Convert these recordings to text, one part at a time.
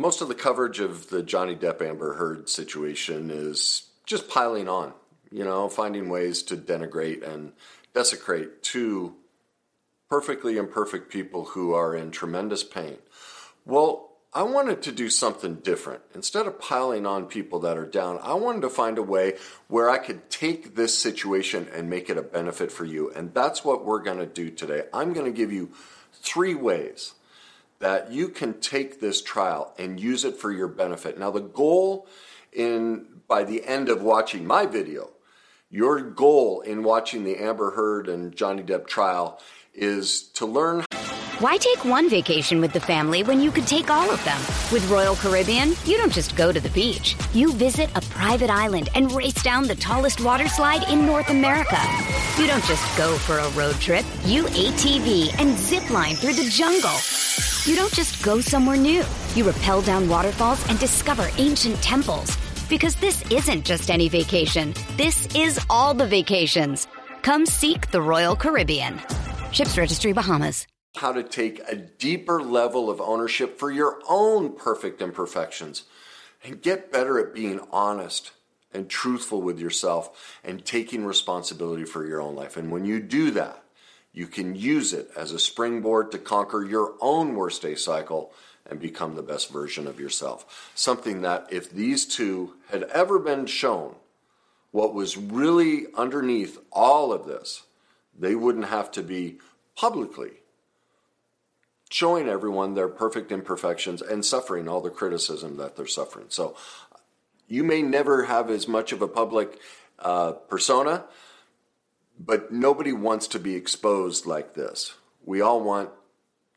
most of the coverage of the Johnny Depp Amber Heard situation is just piling on, you know, finding ways to denigrate and desecrate two perfectly imperfect people who are in tremendous pain. Well, I wanted to do something different. Instead of piling on people that are down, I wanted to find a way where I could take this situation and make it a benefit for you. And that's what we're going to do today. I'm going to give you three ways that you can take this trial and use it for your benefit. Now, the goal in by the end of watching my video, your goal in watching the Amber Heard and Johnny Depp trial is to learn why take one vacation with the family when you could take all of them? With Royal Caribbean, you don't just go to the beach. You visit a private island and race down the tallest water slide in North America. You don't just go for a road trip. You ATV and zip line through the jungle. You don't just go somewhere new. You rappel down waterfalls and discover ancient temples. Because this isn't just any vacation. This is all the vacations. Come seek the Royal Caribbean. Ships Registry Bahamas how to take a deeper level of ownership for your own perfect imperfections and get better at being honest and truthful with yourself and taking responsibility for your own life. And when you do that, you can use it as a springboard to conquer your own worst day cycle and become the best version of yourself. Something that, if these two had ever been shown what was really underneath all of this, they wouldn't have to be publicly showing everyone their perfect imperfections and suffering all the criticism that they're suffering. So you may never have as much of a public uh, persona, but nobody wants to be exposed like this. We all want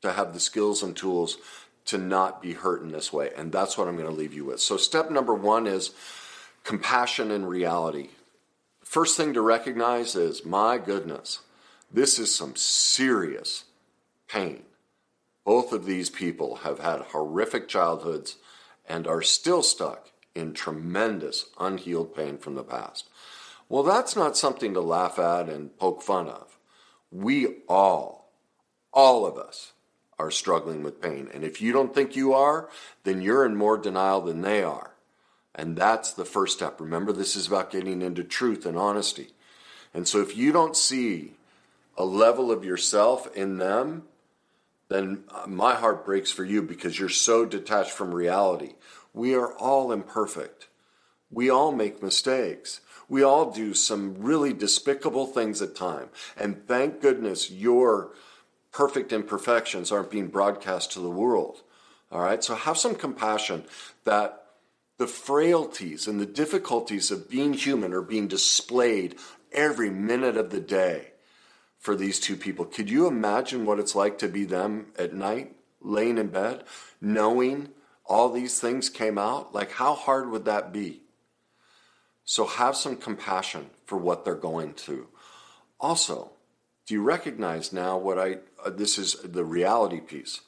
to have the skills and tools to not be hurt in this way. And that's what I'm going to leave you with. So, step number one is compassion and reality. First thing to recognize is my goodness, this is some serious pain. Both of these people have had horrific childhoods and are still stuck in tremendous unhealed pain from the past. Well, that's not something to laugh at and poke fun of. We all, all of us, are struggling with pain. And if you don't think you are, then you're in more denial than they are. And that's the first step. Remember, this is about getting into truth and honesty. And so if you don't see a level of yourself in them, then uh, my heart breaks for you because you're so detached from reality. We are all imperfect. We all make mistakes. We all do some really despicable things at time. And thank goodness your perfect imperfections aren't being broadcast to the world. All right? So have some compassion that the frailties and the difficulties of being human are being displayed every minute of the day for these two people. Could you imagine what it's like to be them at night, laying in bed, knowing all these things came out? Like, how hard would that be? So, have some compassion for what they're going through. Also, do you recognize now what I, uh, this is the reality piece?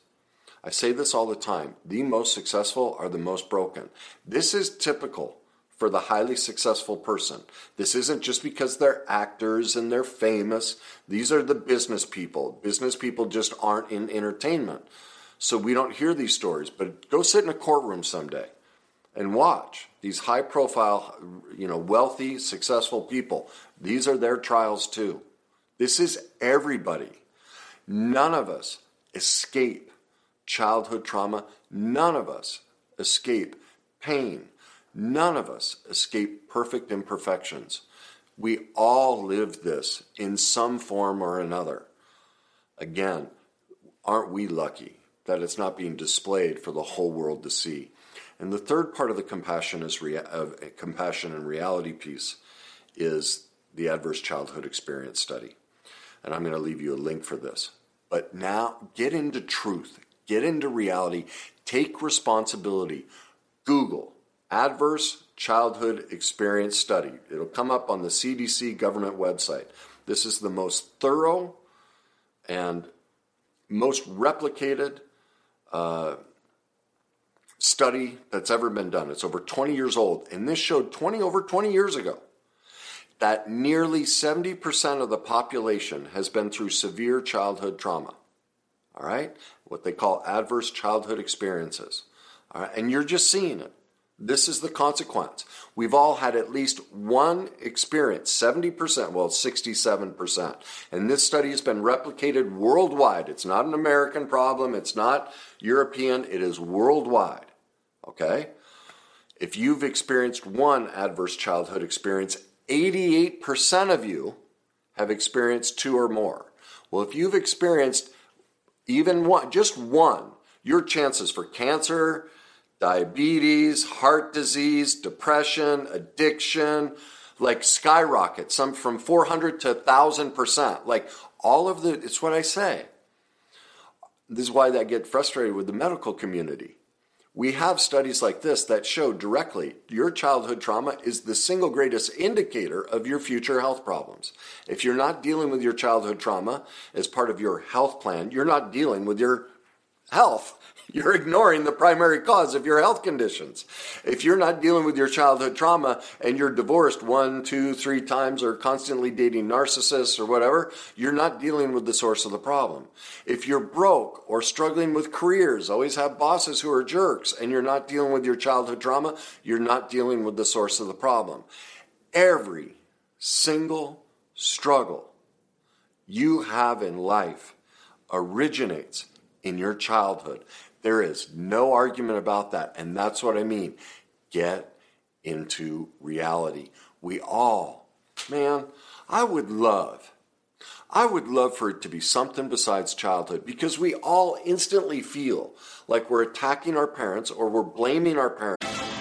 I say this all the time the most successful are the most broken. This is typical for the highly successful person. This isn't just because they're actors and they're famous. These are the business people. Business people just aren't in entertainment. So we don't hear these stories, but go sit in a courtroom someday and watch these high profile, you know, wealthy, successful people. These are their trials too. This is everybody. None of us escape childhood trauma. None of us escape pain None of us escape perfect imperfections. We all live this in some form or another. Again, aren't we lucky that it's not being displayed for the whole world to see? And the third part of the compassion is rea- of compassion and reality piece is the adverse childhood experience study. And I'm going to leave you a link for this. But now get into truth, get into reality, take responsibility. Google Adverse Childhood Experience Study. It'll come up on the CDC government website. This is the most thorough and most replicated uh, study that's ever been done. It's over 20 years old, and this showed 20 over 20 years ago that nearly 70% of the population has been through severe childhood trauma. All right? What they call adverse childhood experiences. All right? And you're just seeing it. This is the consequence. We've all had at least one experience, 70%, well, 67%. And this study has been replicated worldwide. It's not an American problem, it's not European, it is worldwide. Okay? If you've experienced one adverse childhood experience, 88% of you have experienced two or more. Well, if you've experienced even one, just one, your chances for cancer, diabetes, heart disease, depression, addiction, like skyrocket, some from 400 to 1000%. Like all of the, it's what I say. This is why I get frustrated with the medical community. We have studies like this that show directly your childhood trauma is the single greatest indicator of your future health problems. If you're not dealing with your childhood trauma as part of your health plan, you're not dealing with your health. You're ignoring the primary cause of your health conditions. If you're not dealing with your childhood trauma and you're divorced one, two, three times or constantly dating narcissists or whatever, you're not dealing with the source of the problem. If you're broke or struggling with careers, always have bosses who are jerks, and you're not dealing with your childhood trauma, you're not dealing with the source of the problem. Every single struggle you have in life originates in your childhood. There is no argument about that. And that's what I mean. Get into reality. We all, man, I would love, I would love for it to be something besides childhood because we all instantly feel like we're attacking our parents or we're blaming our parents.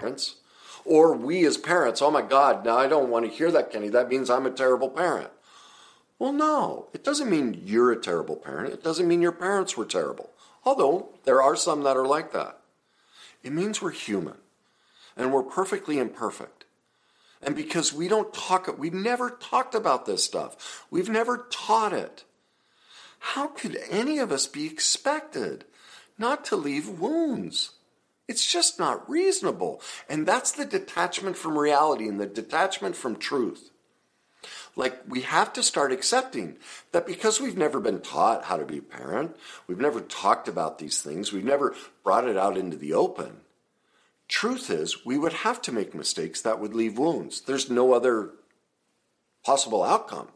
parents. Or we as parents, oh my God, now I don't want to hear that, Kenny. That means I'm a terrible parent. Well, no, it doesn't mean you're a terrible parent. It doesn't mean your parents were terrible. Although there are some that are like that. It means we're human and we're perfectly imperfect. And because we don't talk, we've never talked about this stuff, we've never taught it. How could any of us be expected not to leave wounds? It's just not reasonable. And that's the detachment from reality and the detachment from truth. Like, we have to start accepting that because we've never been taught how to be a parent, we've never talked about these things, we've never brought it out into the open. Truth is, we would have to make mistakes that would leave wounds. There's no other possible outcome.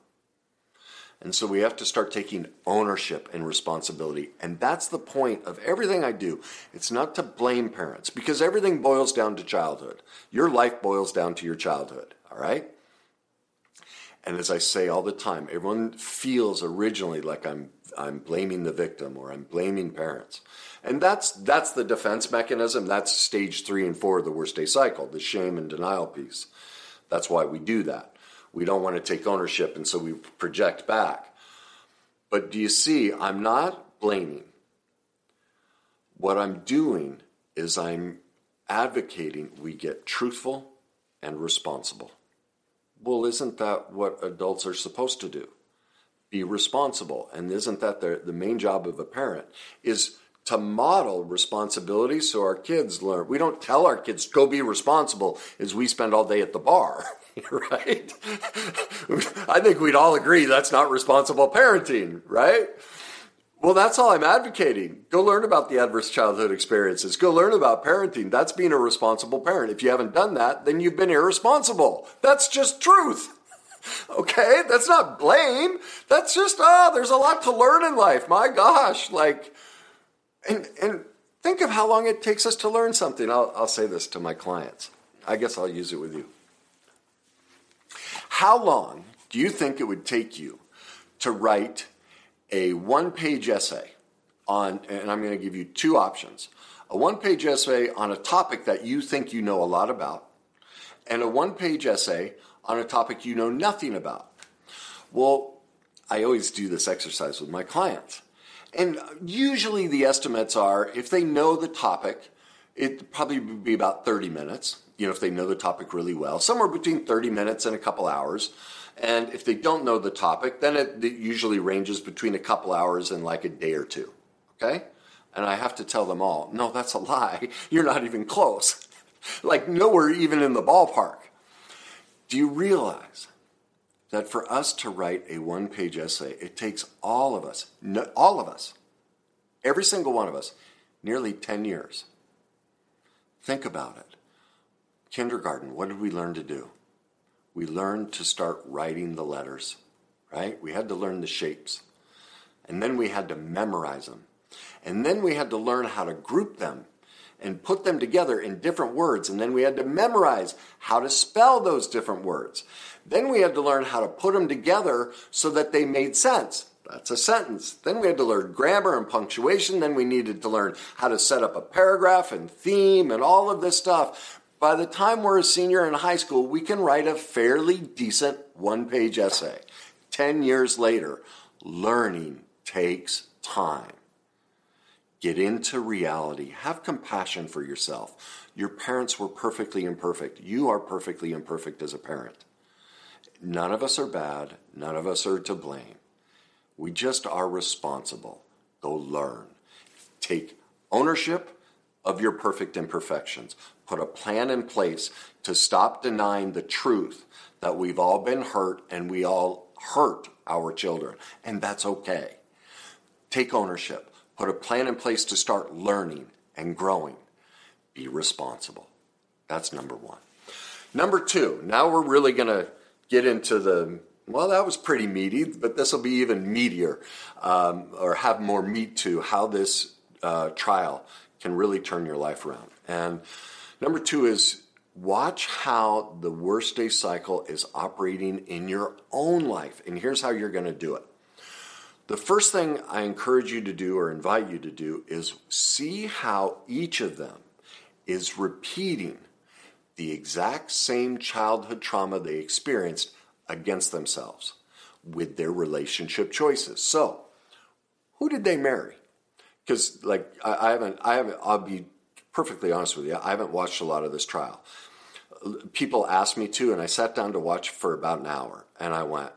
And so we have to start taking ownership and responsibility. And that's the point of everything I do. It's not to blame parents because everything boils down to childhood. Your life boils down to your childhood, all right? And as I say all the time, everyone feels originally like I'm I'm blaming the victim or I'm blaming parents. And that's that's the defense mechanism. That's stage 3 and 4 of the worst day cycle, the shame and denial piece. That's why we do that. We don't want to take ownership, and so we project back. But do you see, I'm not blaming. What I'm doing is I'm advocating we get truthful and responsible. Well, isn't that what adults are supposed to do? Be responsible. And isn't that the, the main job of a parent? Is to model responsibility so our kids learn. We don't tell our kids, go be responsible, as we spend all day at the bar. right? I think we'd all agree that's not responsible parenting, right? Well, that's all I'm advocating. Go learn about the adverse childhood experiences. Go learn about parenting. That's being a responsible parent. If you haven't done that, then you've been irresponsible. That's just truth. Okay? That's not blame. That's just, oh, there's a lot to learn in life. My gosh. Like, and, and think of how long it takes us to learn something. I'll, I'll say this to my clients. I guess I'll use it with you. How long do you think it would take you to write a one page essay on, and I'm going to give you two options a one page essay on a topic that you think you know a lot about, and a one page essay on a topic you know nothing about? Well, I always do this exercise with my clients. And usually the estimates are if they know the topic, It probably would be about 30 minutes, you know, if they know the topic really well, somewhere between 30 minutes and a couple hours. And if they don't know the topic, then it, it usually ranges between a couple hours and like a day or two. Okay? And I have to tell them all, no, that's a lie. You're not even close. like nowhere even in the ballpark. Do you realize that for us to write a one page essay, it takes all of us, no, all of us, every single one of us, nearly 10 years? Think about it. Kindergarten, what did we learn to do? We learned to start writing the letters, right? We had to learn the shapes. And then we had to memorize them. And then we had to learn how to group them and put them together in different words. And then we had to memorize how to spell those different words. Then we had to learn how to put them together so that they made sense. That's a sentence. Then we had to learn grammar and punctuation. Then we needed to learn how to set up a paragraph and theme and all of this stuff. By the time we're a senior in high school, we can write a fairly decent one page essay. 10 years later, learning takes time. Get into reality. Have compassion for yourself. Your parents were perfectly imperfect. You are perfectly imperfect as a parent. None of us are bad. None of us are to blame. We just are responsible. Go learn. Take ownership of your perfect imperfections. Put a plan in place to stop denying the truth that we've all been hurt and we all hurt our children. And that's okay. Take ownership. Put a plan in place to start learning and growing. Be responsible. That's number one. Number two, now we're really going to get into the well, that was pretty meaty, but this will be even meatier um, or have more meat to how this uh, trial can really turn your life around. And number two is watch how the worst day cycle is operating in your own life. And here's how you're going to do it. The first thing I encourage you to do or invite you to do is see how each of them is repeating the exact same childhood trauma they experienced against themselves with their relationship choices. So, who did they marry? Because, like, I, I, haven't, I haven't, I'll be perfectly honest with you, I haven't watched a lot of this trial. People asked me to, and I sat down to watch for about an hour, and I went,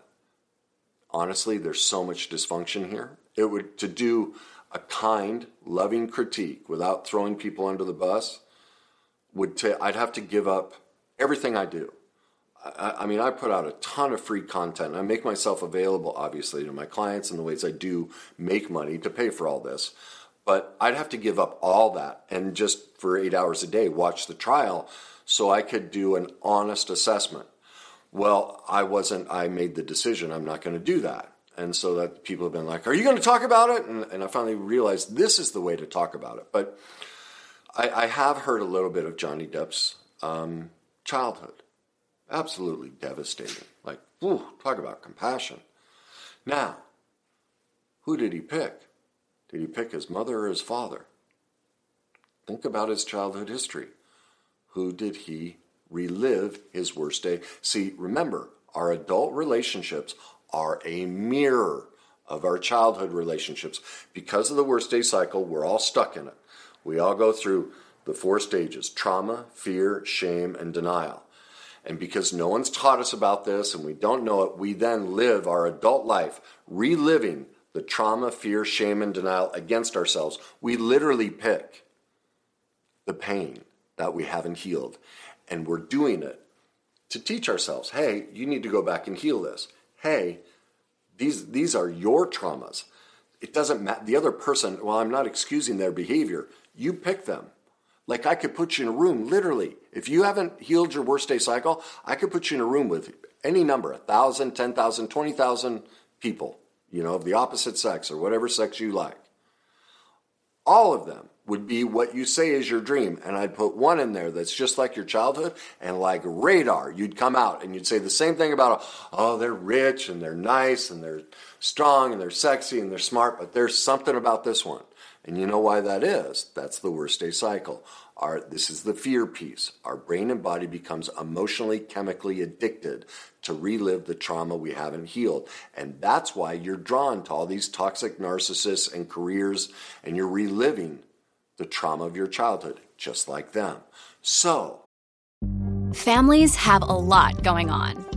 honestly, there's so much dysfunction here. It would, to do a kind, loving critique without throwing people under the bus, would i I'd have to give up everything I do. I, I, mean, I put out a ton of free content. I make myself available, obviously, to my clients in the ways I do make money to pay for all this. But I'd have to give up all that and just for eight hours a day watch the trial so I could do an honest assessment. Well, I wasn't, I made the decision I'm not going to do that. And so that people have been like, Are you going to talk about it? And, and I finally realized this is the way to talk about it. But I, I have heard a little bit of Johnny Depp's um, childhood Absolutely devastating. Like, ooh, talk about compassion. Now, who did he pick? Did he pick his mother or his father? Think about his childhood history. Who did he relive his worst day? See, remember, our adult relationships are a mirror of our childhood relationships. Because of the worst day cycle, we're all stuck in it. We all go through the four stages trauma, fear, shame, and denial. And because no one's taught us about this and we don't know it, we then live our adult life reliving the trauma, fear, shame, and denial against ourselves. We literally pick the pain that we haven't healed. And we're doing it to teach ourselves hey, you need to go back and heal this. Hey, these, these are your traumas. It doesn't matter. The other person, well, I'm not excusing their behavior. You pick them. Like I could put you in a room, literally. If you haven't healed your worst day cycle, I could put you in a room with any number, a thousand, ten thousand, twenty thousand people, you know, of the opposite sex or whatever sex you like. All of them would be what you say is your dream. And I'd put one in there that's just like your childhood and like radar. You'd come out and you'd say the same thing about, oh, they're rich and they're nice and they're strong and they're sexy and they're smart, but there's something about this one. And you know why that is? That's the worst day cycle. Our, this is the fear piece. Our brain and body becomes emotionally, chemically addicted to relive the trauma we haven't healed. And that's why you're drawn to all these toxic narcissists and careers, and you're reliving the trauma of your childhood. just like them. So, families have a lot going on.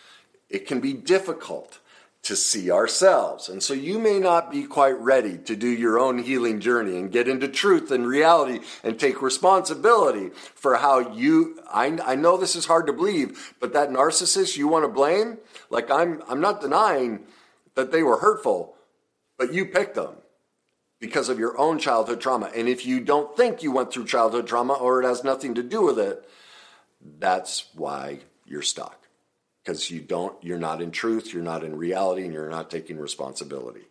It can be difficult to see ourselves. And so you may not be quite ready to do your own healing journey and get into truth and reality and take responsibility for how you I, I know this is hard to believe, but that narcissist you want to blame, like I'm I'm not denying that they were hurtful, but you picked them because of your own childhood trauma. And if you don't think you went through childhood trauma or it has nothing to do with it, that's why you're stuck because you don't you're not in truth you're not in reality and you're not taking responsibility.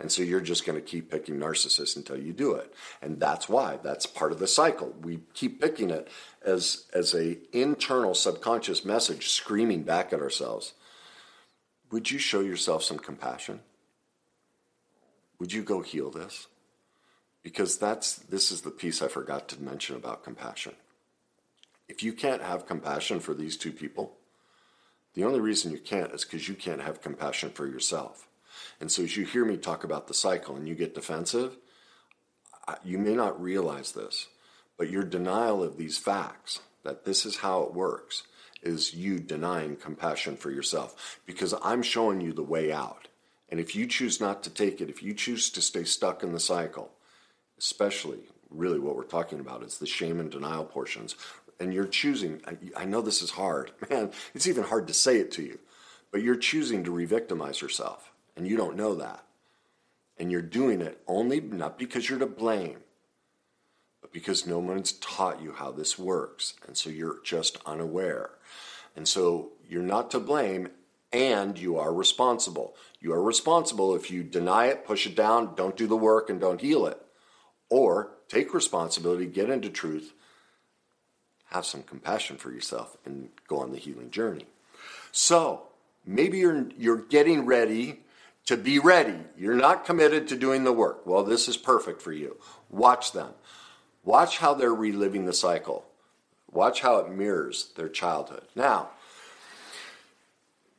And so you're just going to keep picking narcissists until you do it. And that's why that's part of the cycle. We keep picking it as as a internal subconscious message screaming back at ourselves would you show yourself some compassion? Would you go heal this? Because that's this is the piece i forgot to mention about compassion. If you can't have compassion for these two people the only reason you can't is because you can't have compassion for yourself. And so, as you hear me talk about the cycle and you get defensive, you may not realize this, but your denial of these facts, that this is how it works, is you denying compassion for yourself because I'm showing you the way out. And if you choose not to take it, if you choose to stay stuck in the cycle, especially really what we're talking about is the shame and denial portions and you're choosing, I know this is hard, man, it's even hard to say it to you, but you're choosing to re victimize yourself, and you don't know that. And you're doing it only not because you're to blame, but because no one's taught you how this works. And so you're just unaware. And so you're not to blame, and you are responsible. You are responsible if you deny it, push it down, don't do the work, and don't heal it. Or take responsibility, get into truth, have some compassion for yourself and go on the healing journey. So maybe you're you're getting ready to be ready. You're not committed to doing the work. Well, this is perfect for you. Watch them. Watch how they're reliving the cycle. Watch how it mirrors their childhood. Now,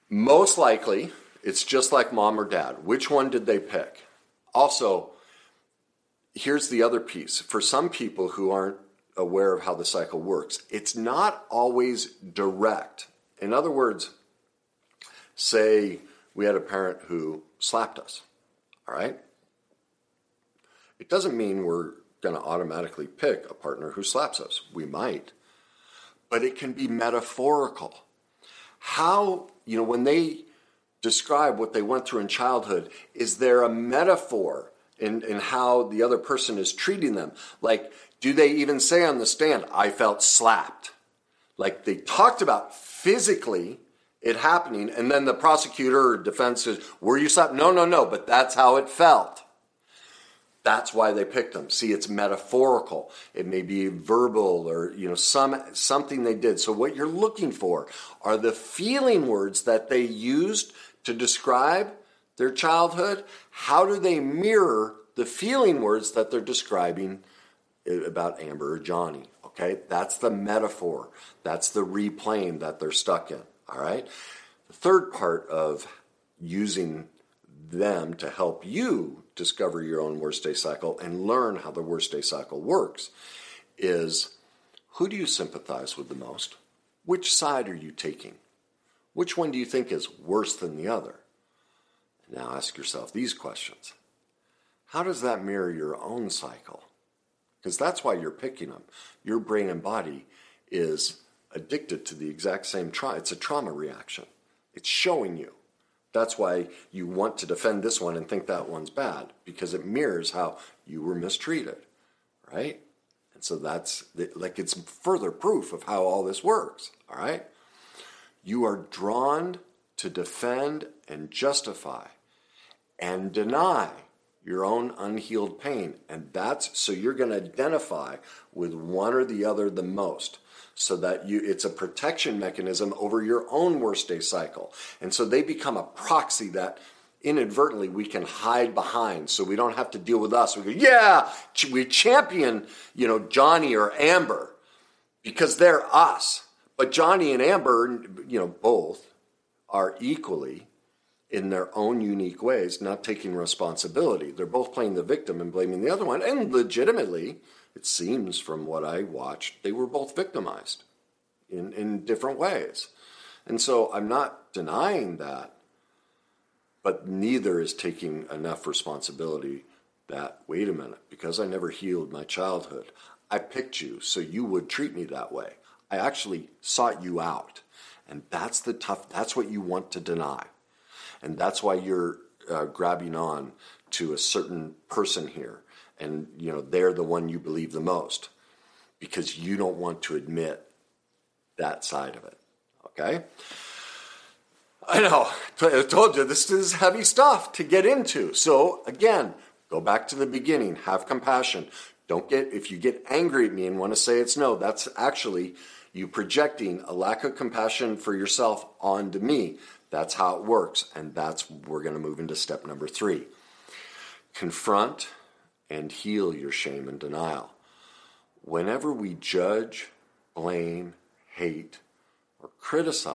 most likely, it's just like mom or dad. Which one did they pick? Also, here's the other piece. For some people who aren't aware of how the cycle works. It's not always direct. In other words, say we had a parent who slapped us, all right? It doesn't mean we're going to automatically pick a partner who slaps us. We might, but it can be metaphorical. How, you know, when they describe what they went through in childhood, is there a metaphor in, in how the other person is treating them? Like, do they even say on the stand, I felt slapped? Like they talked about physically it happening, and then the prosecutor or defense says, Were you slapped? No, no, no, but that's how it felt. That's why they picked them. See, it's metaphorical. It may be verbal or you know some something they did. So what you're looking for are the feeling words that they used to describe their childhood. How do they mirror the feeling words that they're describing about Amber or Johnny. Okay, that's the metaphor. That's the replaying that they're stuck in. All right. The third part of using them to help you discover your own worst day cycle and learn how the worst day cycle works is who do you sympathize with the most? Which side are you taking? Which one do you think is worse than the other? Now ask yourself these questions How does that mirror your own cycle? Because that's why you're picking them. Your brain and body is addicted to the exact same trauma. It's a trauma reaction. It's showing you. That's why you want to defend this one and think that one's bad because it mirrors how you were mistreated, right? And so that's like it's further proof of how all this works, all right? You are drawn to defend and justify and deny your own unhealed pain. And that's so you're going to identify with one or the other the most. so that you it's a protection mechanism over your own worst day cycle. And so they become a proxy that inadvertently we can hide behind so we don't have to deal with us. We go, yeah, we champion, you know, Johnny or Amber because they're us. But Johnny and Amber, you know, both are equally in their own unique ways not taking responsibility. They're both playing the victim and blaming the other one. And legitimately, it seems from what I watched, they were both victimized in, in different ways. And so I'm not denying that, but neither is taking enough responsibility that, wait a minute, because I never healed my childhood, I picked you so you would treat me that way. I actually sought you out. And that's the tough, that's what you want to deny. And that's why you're uh, grabbing on to a certain person here. And you know they're the one you believe the most because you don't want to admit that side of it. Okay? I know. I told you this is heavy stuff to get into. So again go back to the beginning. Have compassion. Don't get if you get angry at me and want to say it's no that's actually you projecting a lack of compassion for yourself onto me that's how it works and that's we're going to move into step number 3 confront and heal your shame and denial. Whenever we judge, blame, hate, or criticize,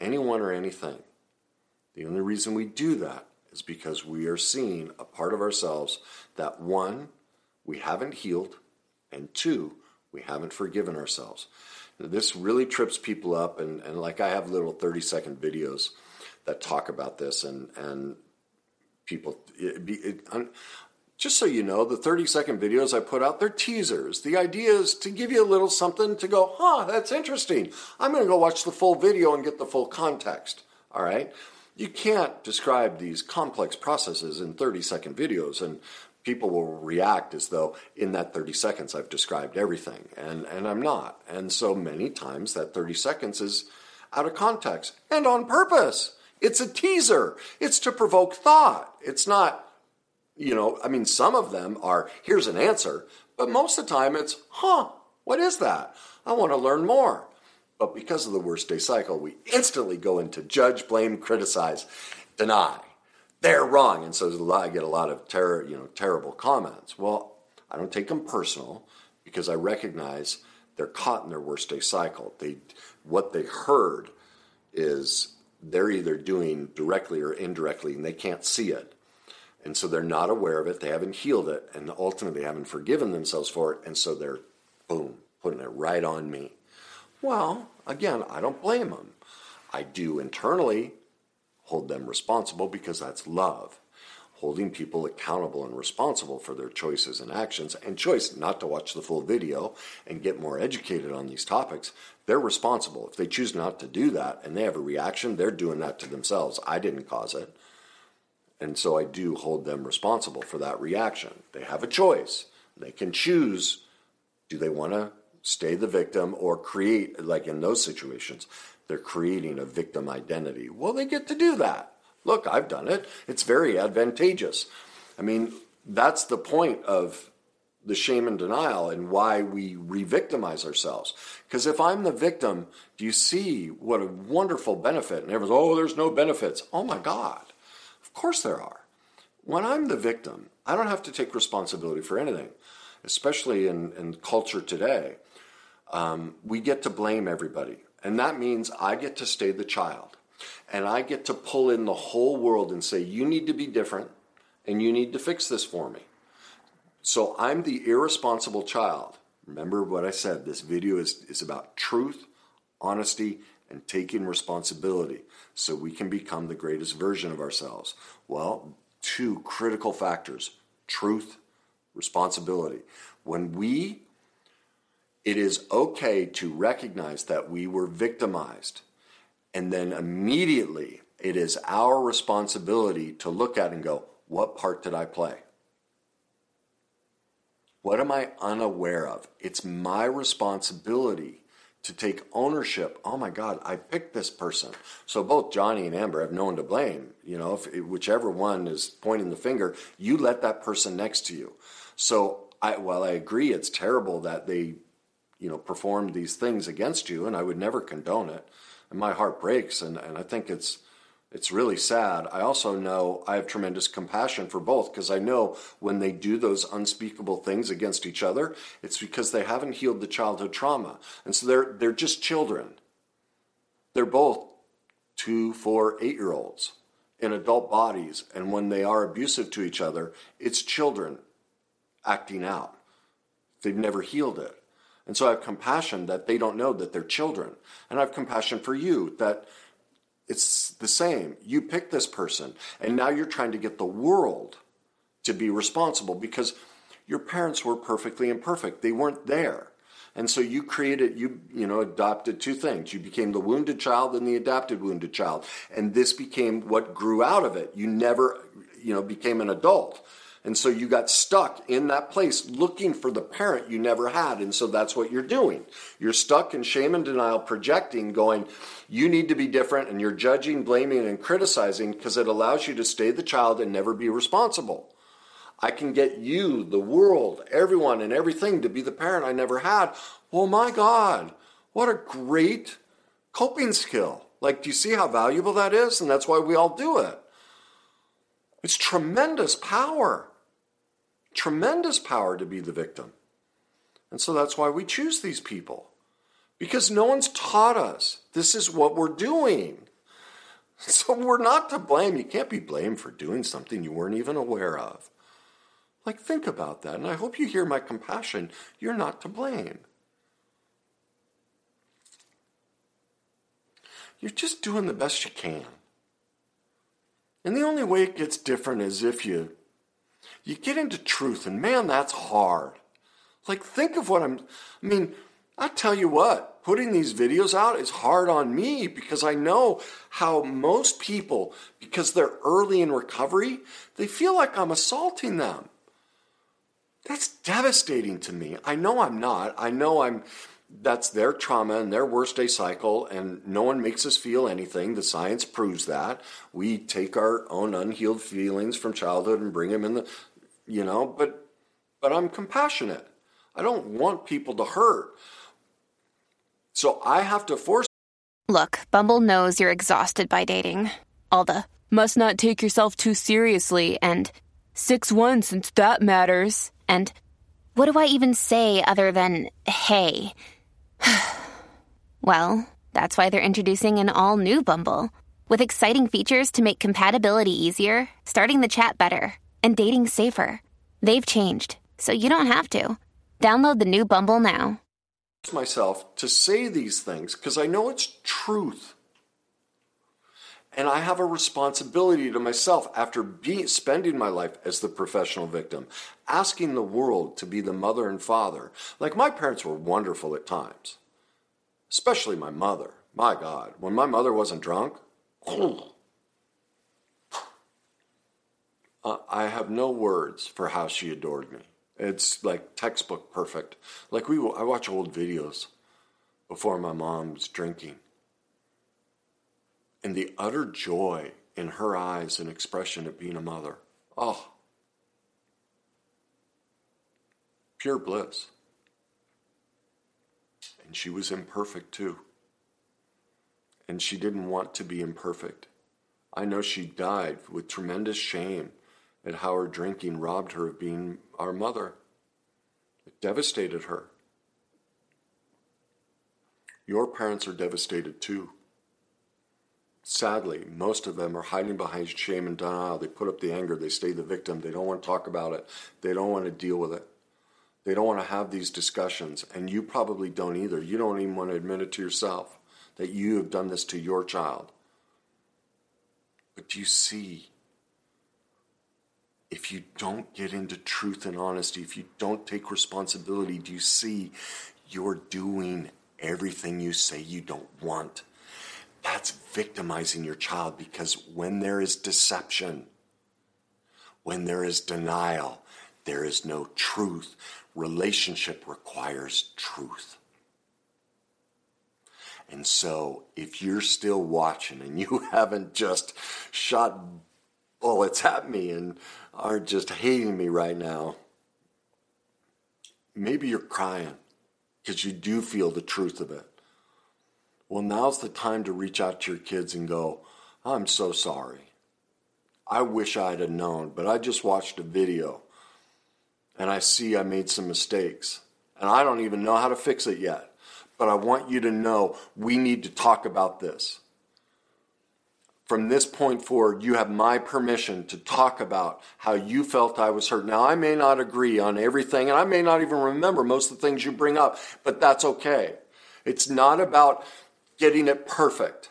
anyone or anything. The only reason we do that is because we are seeing a part of ourselves that one, we haven't healed, and two, we haven't forgiven ourselves. Now, this really trips people up, and, and like I have little 30 second videos that talk about this, and, and people, it, it, just so you know, the 30 second videos I put out, they're teasers. The idea is to give you a little something to go, huh, that's interesting. I'm going to go watch the full video and get the full context. All right? You can't describe these complex processes in 30 second videos, and people will react as though in that 30 seconds I've described everything, and, and I'm not. And so many times that 30 seconds is out of context and on purpose. It's a teaser, it's to provoke thought. It's not you know, I mean, some of them are, here's an answer, but most of the time it's, huh, what is that? I want to learn more. But because of the worst day cycle, we instantly go into judge, blame, criticize, deny. They're wrong. And so I get a lot of ter- you know, terrible comments. Well, I don't take them personal because I recognize they're caught in their worst day cycle. They, what they heard is they're either doing directly or indirectly and they can't see it. And so they're not aware of it, they haven't healed it, and ultimately they haven't forgiven themselves for it, and so they're, boom, putting it right on me. Well, again, I don't blame them. I do internally hold them responsible because that's love. Holding people accountable and responsible for their choices and actions, and choice not to watch the full video and get more educated on these topics, they're responsible. If they choose not to do that and they have a reaction, they're doing that to themselves. I didn't cause it. And so I do hold them responsible for that reaction. They have a choice. They can choose do they want to stay the victim or create, like in those situations, they're creating a victim identity. Well, they get to do that. Look, I've done it. It's very advantageous. I mean, that's the point of the shame and denial and why we re victimize ourselves. Because if I'm the victim, do you see what a wonderful benefit? And everyone's, oh, there's no benefits. Oh my God. Of course there are. When I'm the victim, I don't have to take responsibility for anything, especially in, in culture today. Um, we get to blame everybody. And that means I get to stay the child. And I get to pull in the whole world and say, you need to be different and you need to fix this for me. So I'm the irresponsible child. Remember what I said this video is, is about truth, honesty, and taking responsibility so we can become the greatest version of ourselves? Well, two critical factors truth, responsibility. When we It is okay to recognize that we were victimized. And then immediately, it is our responsibility to look at and go, what part did I play? What am I unaware of? It's my responsibility to take ownership. Oh my God, I picked this person. So both Johnny and Amber have no one to blame. You know, if whichever one is pointing the finger, you let that person next to you. So I, while I agree it's terrible that they, you know, performed these things against you, and I would never condone it, and my heart breaks, and, and I think it's it's really sad. I also know I have tremendous compassion for both because I know when they do those unspeakable things against each other, it's because they haven't healed the childhood trauma. And so they're they're just children. They're both two, four, eight year olds in adult bodies, and when they are abusive to each other, it's children acting out. They've never healed it. And so I have compassion that they don't know that they're children. And I have compassion for you that it's the same. You pick this person, and now you're trying to get the world to be responsible because your parents were perfectly imperfect. They weren't there. And so you created, you, you know, adopted two things. You became the wounded child and the adapted wounded child. And this became what grew out of it. You never, you know, became an adult. And so you got stuck in that place looking for the parent you never had. And so that's what you're doing. You're stuck in shame and denial, projecting, going, you need to be different. And you're judging, blaming, and criticizing because it allows you to stay the child and never be responsible. I can get you, the world, everyone, and everything to be the parent I never had. Well, my God, what a great coping skill. Like, do you see how valuable that is? And that's why we all do it. It's tremendous power tremendous power to be the victim. And so that's why we choose these people. Because no one's taught us this is what we're doing. So we're not to blame. You can't be blamed for doing something you weren't even aware of. Like, think about that. And I hope you hear my compassion. You're not to blame. You're just doing the best you can. And the only way it gets different is if you you get into truth, and man, that's hard. Like, think of what I'm, I mean, I tell you what, putting these videos out is hard on me because I know how most people, because they're early in recovery, they feel like I'm assaulting them. That's devastating to me. I know I'm not. I know I'm that's their trauma and their worst day cycle, and no one makes us feel anything. The science proves that. We take our own unhealed feelings from childhood and bring them in the you know, but but I'm compassionate. I don't want people to hurt. So I have to force Look, Bumble knows you're exhausted by dating. All the must not take yourself too seriously and 6-1 since that matters. And what do I even say other than hey? well, that's why they're introducing an all new Bumble with exciting features to make compatibility easier, starting the chat better and dating safer. They've changed, so you don't have to. Download the new Bumble now. Myself to say these things because I know it's truth. And I have a responsibility to myself after spending my life as the professional victim, asking the world to be the mother and father. Like my parents were wonderful at times, especially my mother. My God, when my mother wasn't drunk, uh, I have no words for how she adored me. It's like textbook perfect. Like we, I watch old videos before my mom's drinking, and the utter joy in her eyes and expression of being a mother. Oh, pure bliss. And she was imperfect too. And she didn't want to be imperfect. I know she died with tremendous shame at how her drinking robbed her of being our mother. It devastated her. Your parents are devastated too. Sadly, most of them are hiding behind shame and denial. They put up the anger, they stay the victim, they don't want to talk about it, they don't want to deal with it. They don't want to have these discussions, and you probably don't either. You don't even want to admit it to yourself that you have done this to your child. But do you see if you don't get into truth and honesty, if you don't take responsibility, do you see you're doing everything you say you don't want. That's victimizing your child because when there is deception, when there is denial, there is no truth. Relationship requires truth. And so, if you're still watching and you haven't just shot bullets at me and are just hating me right now, maybe you're crying because you do feel the truth of it. Well, now's the time to reach out to your kids and go, I'm so sorry. I wish I'd have known, but I just watched a video and I see I made some mistakes and I don't even know how to fix it yet. But I want you to know we need to talk about this. From this point forward, you have my permission to talk about how you felt I was hurt. Now, I may not agree on everything, and I may not even remember most of the things you bring up, but that's okay. It's not about getting it perfect.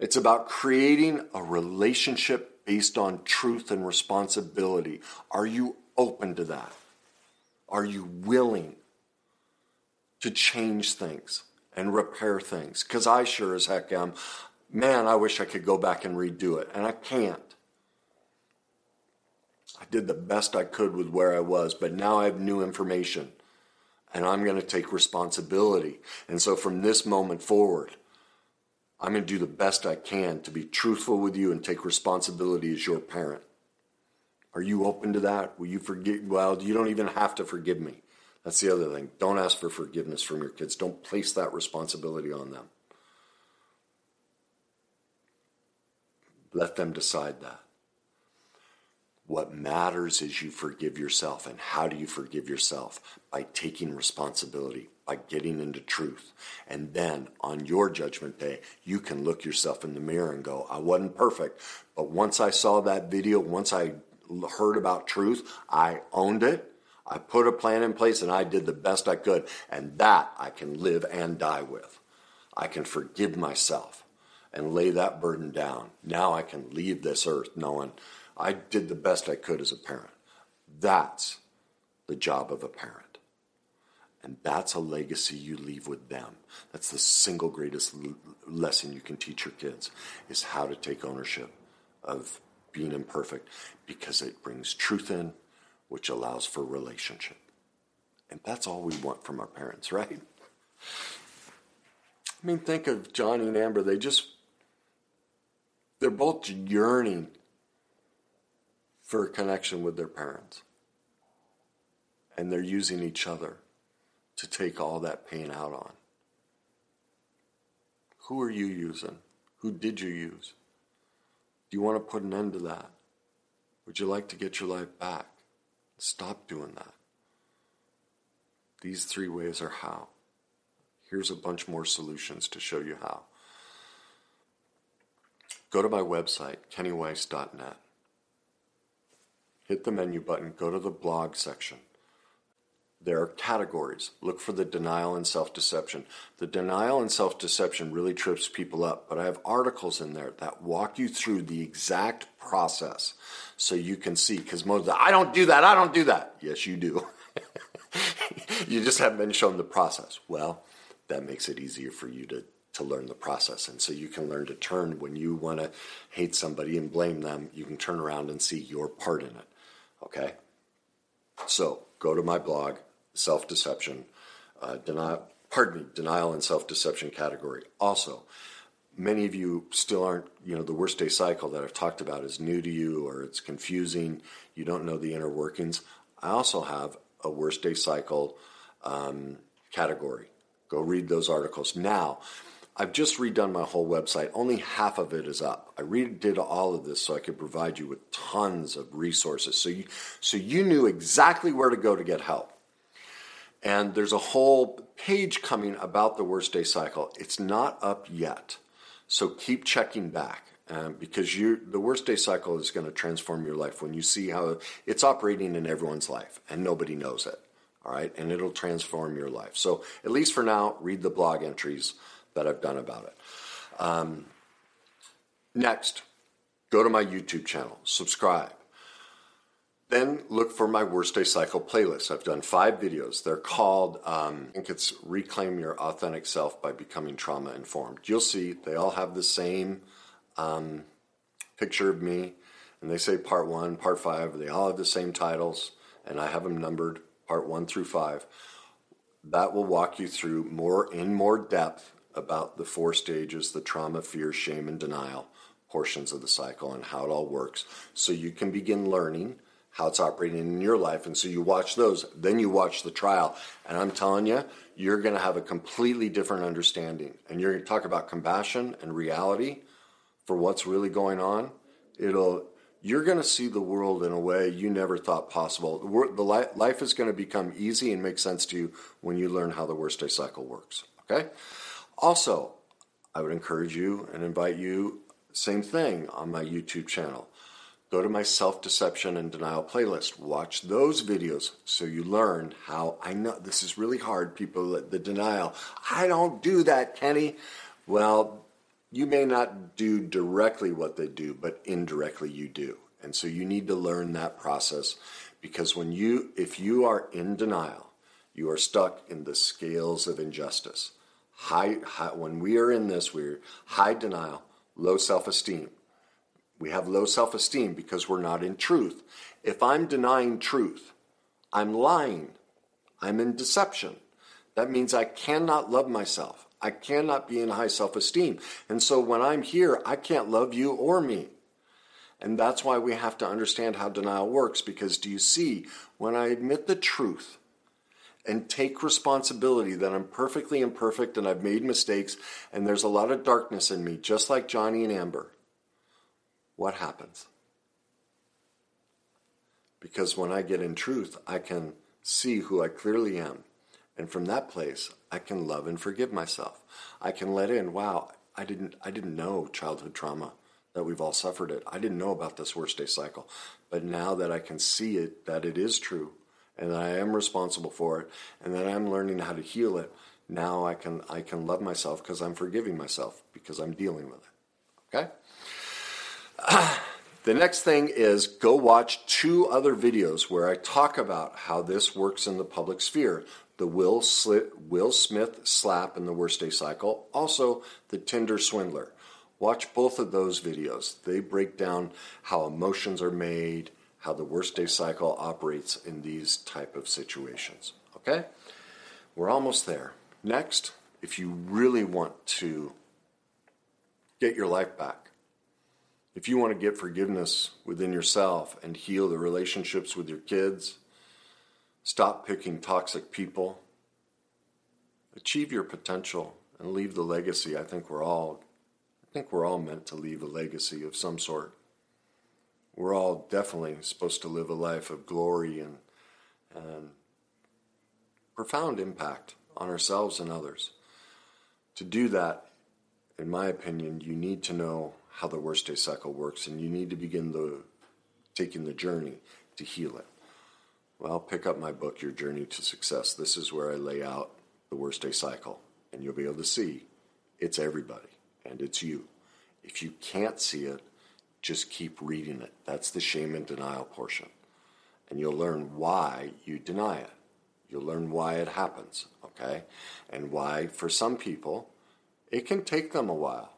It's about creating a relationship based on truth and responsibility. Are you open to that? Are you willing to change things and repair things? Because I sure as heck am. Man, I wish I could go back and redo it, and I can't. I did the best I could with where I was, but now I have new information and I'm going to take responsibility. And so from this moment forward, I'm going to do the best I can to be truthful with you and take responsibility as your parent. Are you open to that? Will you forgive? Well, you don't even have to forgive me. That's the other thing. Don't ask for forgiveness from your kids. Don't place that responsibility on them. Let them decide that. What matters is you forgive yourself. And how do you forgive yourself? By taking responsibility, by getting into truth. And then on your judgment day, you can look yourself in the mirror and go, I wasn't perfect. But once I saw that video, once I heard about truth, I owned it. I put a plan in place and I did the best I could. And that I can live and die with. I can forgive myself and lay that burden down. Now I can leave this earth knowing I did the best I could as a parent. That's the job of a parent. And that's a legacy you leave with them. That's the single greatest lesson you can teach your kids is how to take ownership of being imperfect because it brings truth in, which allows for relationship. And that's all we want from our parents, right? I mean, think of Johnny and Amber. They just, they're both yearning for a connection with their parents. And they're using each other to take all that pain out on. Who are you using? Who did you use? Do you want to put an end to that? Would you like to get your life back? Stop doing that. These three ways are how. Here's a bunch more solutions to show you how. Go to my website, kennyweiss.net hit the menu button, go to the blog section. There are categories. Look for the denial and self deception. The denial and self deception really trips people up, but I have articles in there that walk you through the exact process so you can see. Because most of the, I don't do that, I don't do that. Yes, you do. you just haven't been shown the process. Well, that makes it easier for you to, to learn the process. And so you can learn to turn when you want to hate somebody and blame them, you can turn around and see your part in it. Okay? So go to my blog, self deception, uh, denial, pardon me, denial and self deception category. Also, many of you still aren't, you know, the worst day cycle that I've talked about is new to you or it's confusing. You don't know the inner workings. I also have a worst day cycle um, category. Go read those articles. Now, I've just redone my whole website. Only half of it is up. I redid all of this so I could provide you with tons of resources. So you, so you knew exactly where to go to get help. And there's a whole page coming about the worst day cycle. It's not up yet. So keep checking back um, because you, the worst day cycle is going to transform your life when you see how it's operating in everyone's life and nobody knows it. All right. And it'll transform your life. So at least for now, read the blog entries that I've done about it. Um, next, go to my YouTube channel, subscribe. Then look for my worst day cycle playlist. I've done five videos. They're called, um, I think it's Reclaim Your Authentic Self by Becoming Trauma Informed. You'll see they all have the same um, picture of me, and they say part one, part five. They all have the same titles, and I have them numbered part one through five. That will walk you through more in more depth about the four stages the trauma, fear, shame, and denial portions of the cycle and how it all works so you can begin learning how it's operating in your life. And so you watch those, then you watch the trial. And I'm telling you, you're going to have a completely different understanding. And you're going to talk about compassion and reality for what's really going on. It'll, you're going to see the world in a way you never thought possible. The, life is going to become easy and make sense to you when you learn how the worst day cycle works. Okay? Also, I would encourage you and invite you, same thing on my YouTube channel. Go to my self deception and denial playlist. Watch those videos so you learn how I know this is really hard, people, the denial. I don't do that, Kenny. Well, you may not do directly what they do, but indirectly you do. And so you need to learn that process because when you, if you are in denial, you are stuck in the scales of injustice. High, high when we are in this, we're high denial, low self esteem we have low self esteem because we're not in truth. If I'm denying truth, I'm lying. I'm in deception. That means I cannot love myself. I cannot be in high self esteem. And so when I'm here, I can't love you or me. And that's why we have to understand how denial works because do you see, when I admit the truth and take responsibility that I'm perfectly imperfect and I've made mistakes and there's a lot of darkness in me, just like Johnny and Amber, what happens? Because when I get in truth, I can see who I clearly am. And from that place, I can love and forgive myself. I can let in, wow, I didn't I didn't know childhood trauma that we've all suffered it. I didn't know about this worst day cycle. But now that I can see it that it is true and that I am responsible for it and that I'm learning how to heal it, now I can I can love myself because I'm forgiving myself because I'm dealing with it. Okay? the next thing is go watch two other videos where I talk about how this works in the public sphere. The Will, Smith slap in the worst day cycle, also the Tinder swindler. Watch both of those videos. They break down how emotions are made, how the worst day cycle operates in these type of situations. Okay? We're almost there. Next, if you really want to get your life back, if you want to get forgiveness within yourself and heal the relationships with your kids, stop picking toxic people, achieve your potential and leave the legacy I think we're all I think we're all meant to leave a legacy of some sort. We're all definitely supposed to live a life of glory and and profound impact on ourselves and others. To do that, in my opinion, you need to know how the worst day cycle works, and you need to begin the taking the journey to heal it. Well, pick up my book, Your Journey to Success. This is where I lay out the worst day cycle, and you'll be able to see it's everybody and it's you. If you can't see it, just keep reading it. That's the shame and denial portion. And you'll learn why you deny it. You'll learn why it happens, okay? And why, for some people, it can take them a while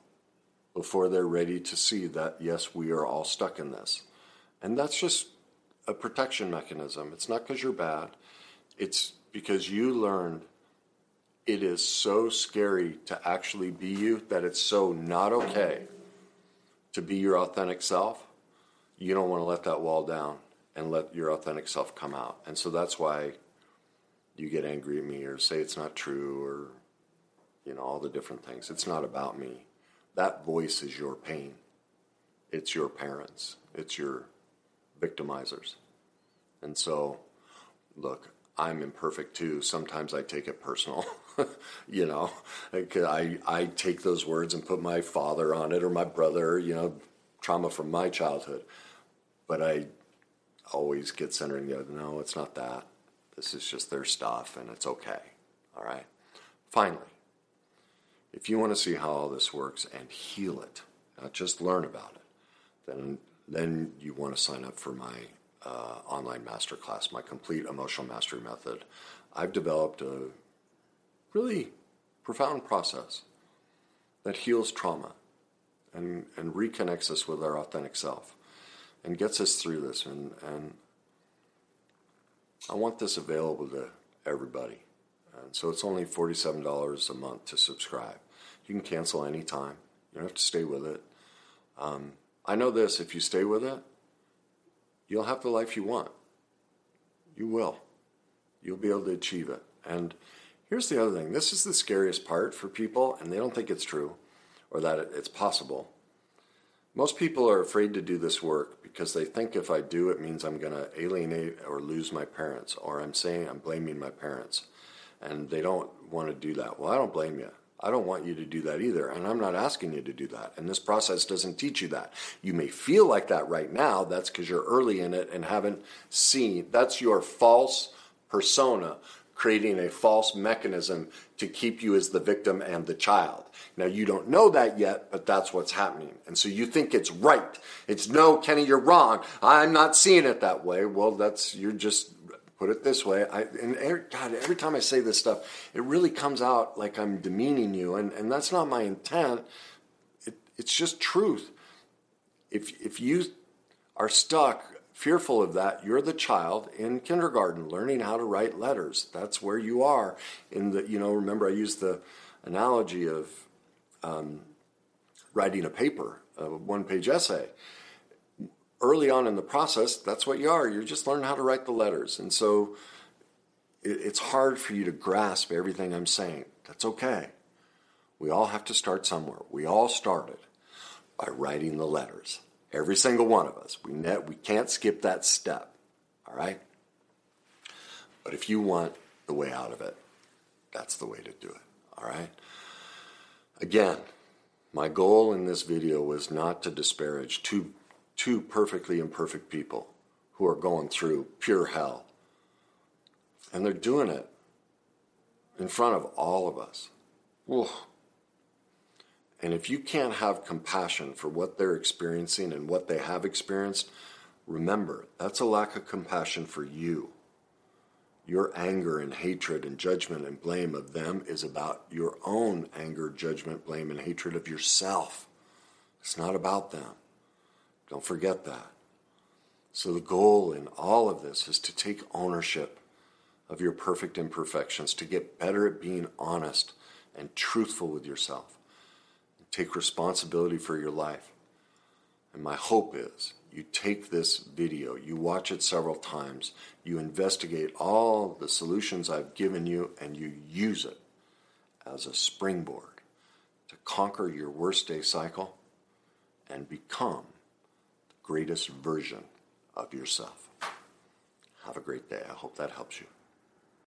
before they're ready to see that, yes, we are all stuck in this. And that's just a protection mechanism. It's not because you're bad, it's because you learned it is so scary to actually be you that it's so not okay to be your authentic self. You don't want to let that wall down and let your authentic self come out. And so that's why you get angry at me or say it's not true or, you know, all the different things. It's not about me that voice is your pain. It's your parents. It's your victimizers. And so, look, I'm imperfect too. Sometimes I take it personal. you know, I, I take those words and put my father on it or my brother, you know, trauma from my childhood. But I always get centered and go, no, it's not that. This is just their stuff and it's okay. All right. Finally, if you want to see how all this works and heal it, not just learn about it, then then you want to sign up for my uh, online masterclass, my complete emotional mastery method, I've developed a really profound process that heals trauma and, and reconnects us with our authentic self and gets us through this. And, and I want this available to everybody. And so it's only $47 a month to subscribe. You can cancel anytime. You don't have to stay with it. Um, I know this if you stay with it, you'll have the life you want. You will. You'll be able to achieve it. And here's the other thing this is the scariest part for people, and they don't think it's true or that it's possible. Most people are afraid to do this work because they think if I do it means I'm going to alienate or lose my parents, or I'm saying I'm blaming my parents. And they don't want to do that. Well, I don't blame you. I don't want you to do that either. And I'm not asking you to do that. And this process doesn't teach you that. You may feel like that right now. That's because you're early in it and haven't seen. That's your false persona creating a false mechanism to keep you as the victim and the child. Now, you don't know that yet, but that's what's happening. And so you think it's right. It's no, Kenny, you're wrong. I'm not seeing it that way. Well, that's, you're just, put it this way. I, and every, God, every time I say this stuff, it really comes out like I'm demeaning you. And, and that's not my intent. It, it's just truth. If, if you are stuck fearful of that, you're the child in kindergarten learning how to write letters. That's where you are. In the, you know, remember I used the analogy of um, writing a paper, a one page essay. Early on in the process, that's what you are. You're just learning how to write the letters. And so it, it's hard for you to grasp everything I'm saying. That's okay. We all have to start somewhere. We all started by writing the letters. Every single one of us. We, ne- we can't skip that step. All right? But if you want the way out of it, that's the way to do it. All right? Again, my goal in this video was not to disparage two, two perfectly imperfect people who are going through pure hell. And they're doing it in front of all of us. Ooh. And if you can't have compassion for what they're experiencing and what they have experienced, remember that's a lack of compassion for you. Your anger and hatred and judgment and blame of them is about your own anger, judgment, blame, and hatred of yourself. It's not about them. Don't forget that. So, the goal in all of this is to take ownership of your perfect imperfections, to get better at being honest and truthful with yourself. Take responsibility for your life. And my hope is you take this video, you watch it several times, you investigate all the solutions I've given you, and you use it as a springboard to conquer your worst day cycle and become the greatest version of yourself. Have a great day. I hope that helps you.